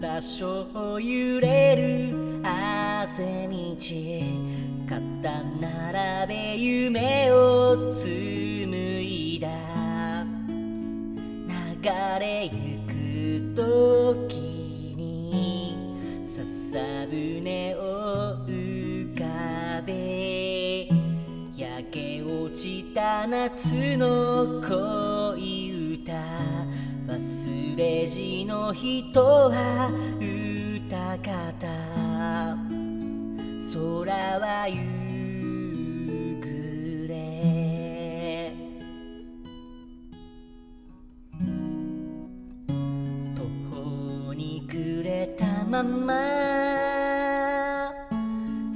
場所揺れる汗道肩並べ夢を紡いだ。流れゆく時に笹舟を浮かべ。焼け落ちた夏の恋歌。忘れじの人は歌方空は夕暮れ。途方に暮れたまま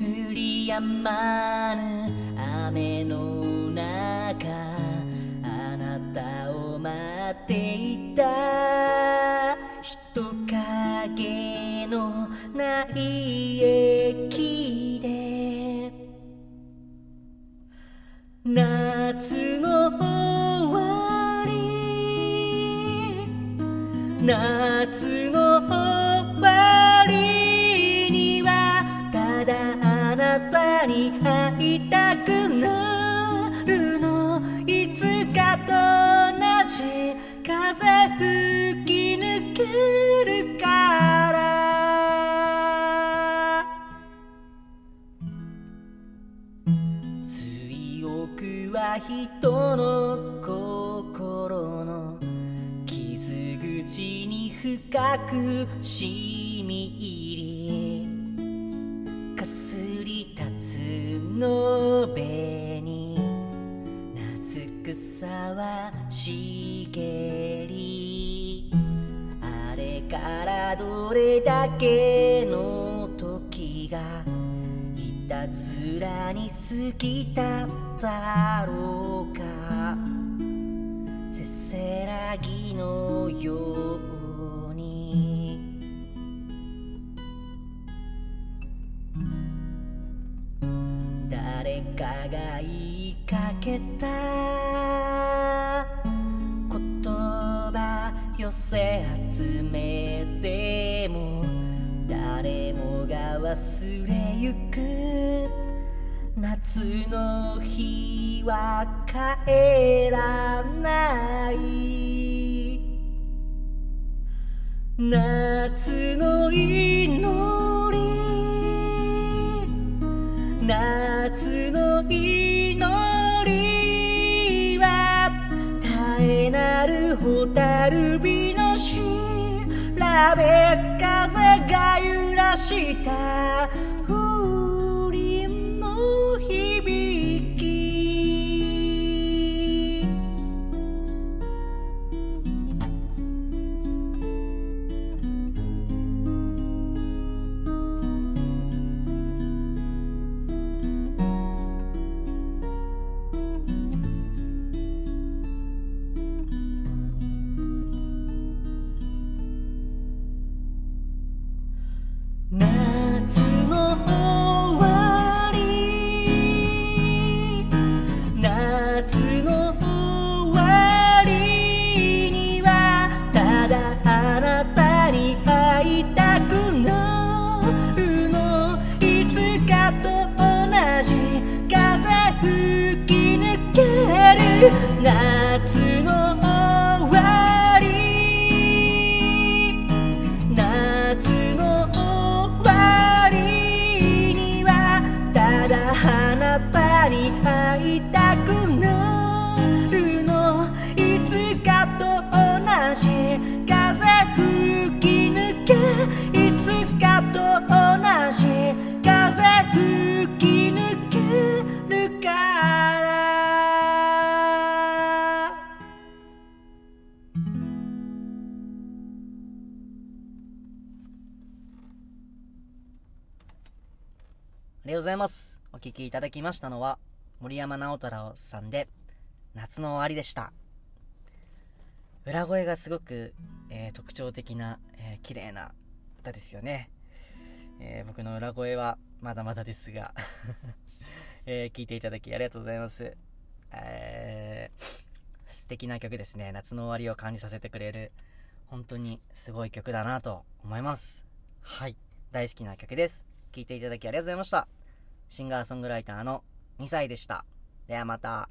降り止まぬっていた人影のない駅で夏の終わり夏強くは人の心の傷口に深く染み入りかすり立つのべに夏草は茂り。あれからどれだけの時がたずらに過ぎただろうか。せせらぎのように。誰かが言いかけた言葉寄せ集めても誰もが忘れゆく夏の日は帰らない夏の祈り。夏の祈りは絶えなる蛍火の調べ風が揺らした。夏の終わり夏の終わりにはただあなたに会いたくなるのいつかと同じ風ありがとうございます。お聴きいただきましたのは、森山直太朗さんで、夏の終わりでした。裏声がすごく、えー特徴的な、えー綺麗な歌ですよね。えー僕の裏声はまだまだですが、えー聞いていただきありがとうございます。えー素敵な曲ですね。夏の終わりを感じさせてくれる、本当にすごい曲だなと思います。はい。大好きな曲です。聴いていただきありがとうございました。シンガーソングライターの2歳でした。ではまた。